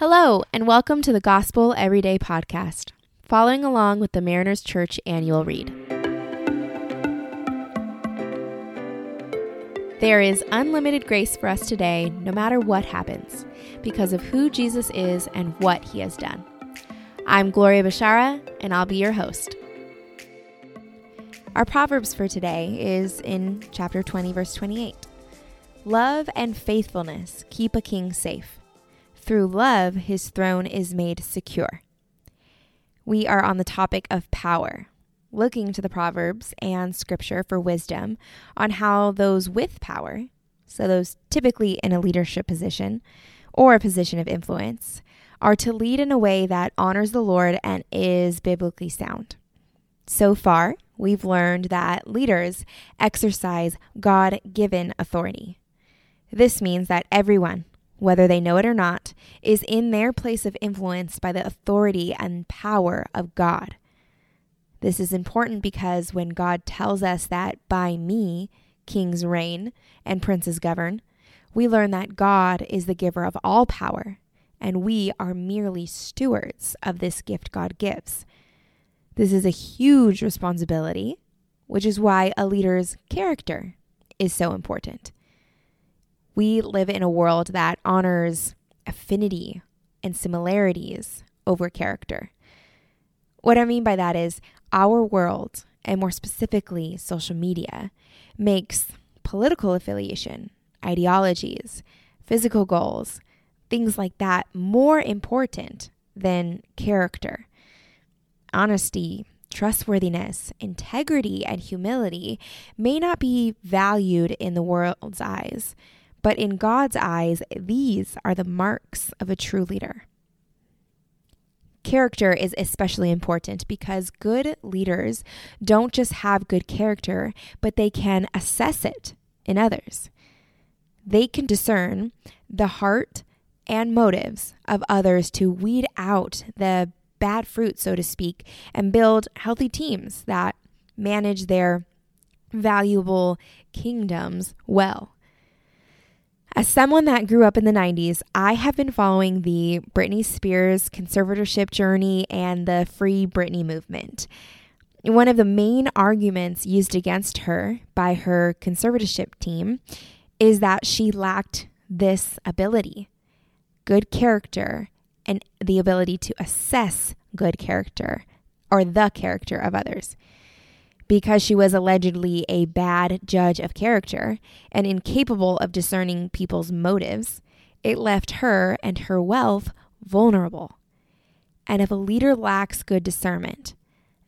Hello, and welcome to the Gospel Everyday Podcast, following along with the Mariners Church annual read. There is unlimited grace for us today, no matter what happens, because of who Jesus is and what he has done. I'm Gloria Bashara, and I'll be your host. Our Proverbs for today is in chapter 20, verse 28. Love and faithfulness keep a king safe through love, his throne is made secure. We are on the topic of power, looking to the Proverbs and Scripture for wisdom on how those with power, so those typically in a leadership position or a position of influence, are to lead in a way that honors the Lord and is biblically sound. So far, we've learned that leaders exercise God given authority. This means that everyone, whether they know it or not, is in their place of influence by the authority and power of God. This is important because when God tells us that by me kings reign and princes govern, we learn that God is the giver of all power, and we are merely stewards of this gift God gives. This is a huge responsibility, which is why a leader's character is so important. We live in a world that honors affinity and similarities over character. What I mean by that is our world, and more specifically social media, makes political affiliation, ideologies, physical goals, things like that more important than character. Honesty, trustworthiness, integrity, and humility may not be valued in the world's eyes but in God's eyes, these are the marks of a true leader. Character is especially important because good leaders don't just have good character, but they can assess it in others. They can discern the heart and motives of others to weed out the bad fruit, so to speak, and build healthy teams that manage their valuable kingdoms well. As someone that grew up in the 90s, I have been following the Britney Spears conservatorship journey and the Free Britney movement. One of the main arguments used against her by her conservatorship team is that she lacked this ability good character and the ability to assess good character or the character of others because she was allegedly a bad judge of character and incapable of discerning people's motives, it left her and her wealth vulnerable. And if a leader lacks good discernment,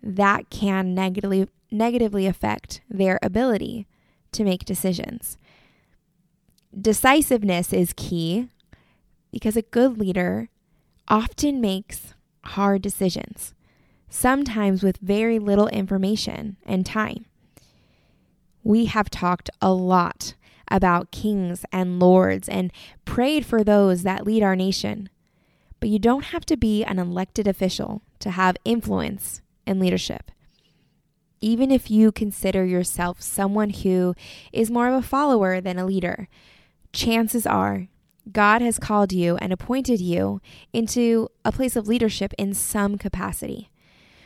that can negatively, negatively affect their ability to make decisions. Decisiveness is key because a good leader often makes hard decisions sometimes with very little information and time. We have talked a lot about kings and lords and prayed for those that lead our nation. But you don't have to be an elected official to have influence and leadership. Even if you consider yourself someone who is more of a follower than a leader, chances are God has called you and appointed you into a place of leadership in some capacity.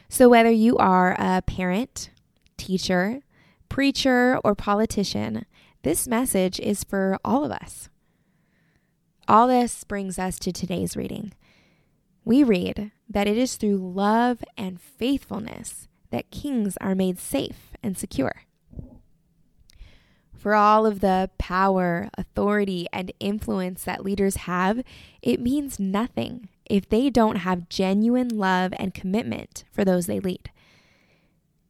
So, whether you are a parent, teacher, preacher, or politician, this message is for all of us. All this brings us to today's reading. We read that it is through love and faithfulness that kings are made safe and secure. For all of the power, authority, and influence that leaders have, it means nothing if they don't have genuine love and commitment for those they lead.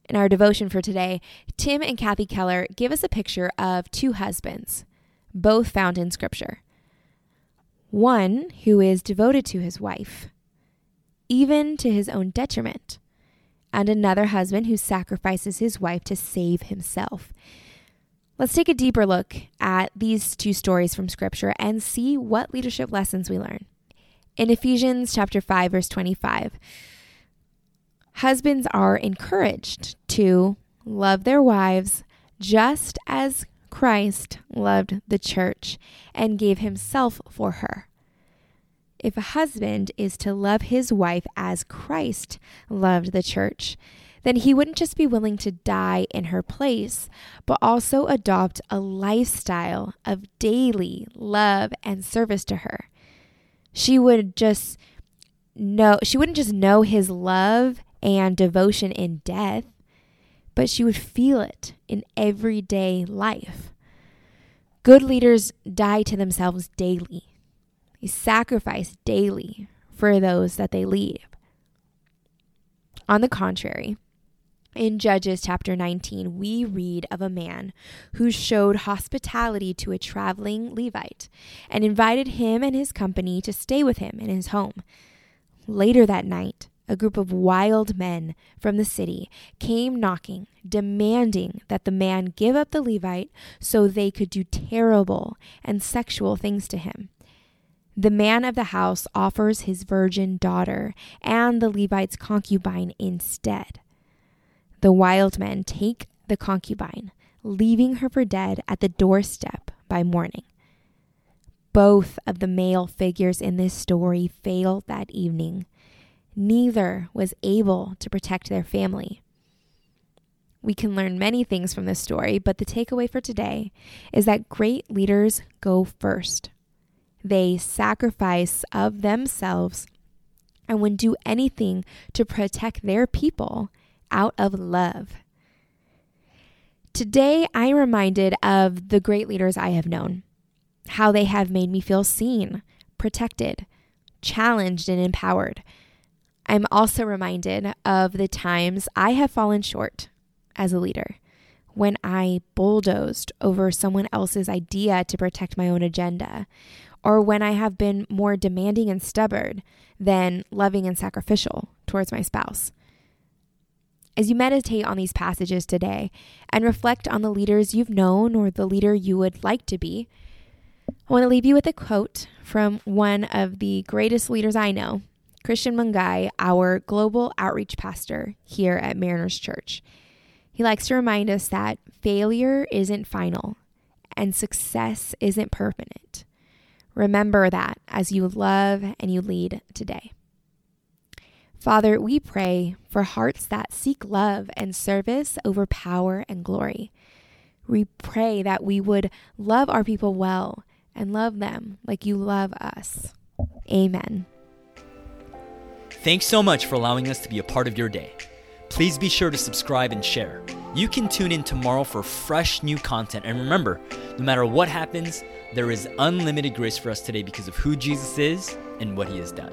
In our devotion for today, Tim and Kathy Keller give us a picture of two husbands, both found in Scripture. One who is devoted to his wife, even to his own detriment, and another husband who sacrifices his wife to save himself. Let's take a deeper look at these two stories from Scripture and see what leadership lessons we learn in Ephesians chapter 5 verse 25. Husbands are encouraged to love their wives just as Christ loved the church and gave himself for her. If a husband is to love his wife as Christ loved the church, then he wouldn't just be willing to die in her place, but also adopt a lifestyle of daily love and service to her. She would just know, she wouldn't just know his love and devotion in death, but she would feel it in everyday life. Good leaders die to themselves daily. They sacrifice daily for those that they lead. On the contrary, in Judges chapter 19, we read of a man who showed hospitality to a traveling Levite and invited him and his company to stay with him in his home. Later that night, a group of wild men from the city came knocking, demanding that the man give up the Levite so they could do terrible and sexual things to him. The man of the house offers his virgin daughter and the Levite's concubine instead. The wild men take the concubine, leaving her for dead at the doorstep by morning. Both of the male figures in this story failed that evening. Neither was able to protect their family. We can learn many things from this story, but the takeaway for today is that great leaders go first. They sacrifice of themselves and would do anything to protect their people out of love. Today, I am reminded of the great leaders I have known, how they have made me feel seen, protected, challenged, and empowered. I'm also reminded of the times I have fallen short as a leader when I bulldozed over someone else's idea to protect my own agenda, or when I have been more demanding and stubborn than loving and sacrificial towards my spouse. As you meditate on these passages today and reflect on the leaders you've known or the leader you would like to be, I want to leave you with a quote from one of the greatest leaders I know, Christian Mungai, our global outreach pastor here at Mariners Church. He likes to remind us that failure isn't final and success isn't permanent. Remember that as you love and you lead today. Father, we pray for hearts that seek love and service over power and glory. We pray that we would love our people well and love them like you love us. Amen. Thanks so much for allowing us to be a part of your day. Please be sure to subscribe and share. You can tune in tomorrow for fresh new content. And remember, no matter what happens, there is unlimited grace for us today because of who Jesus is and what he has done.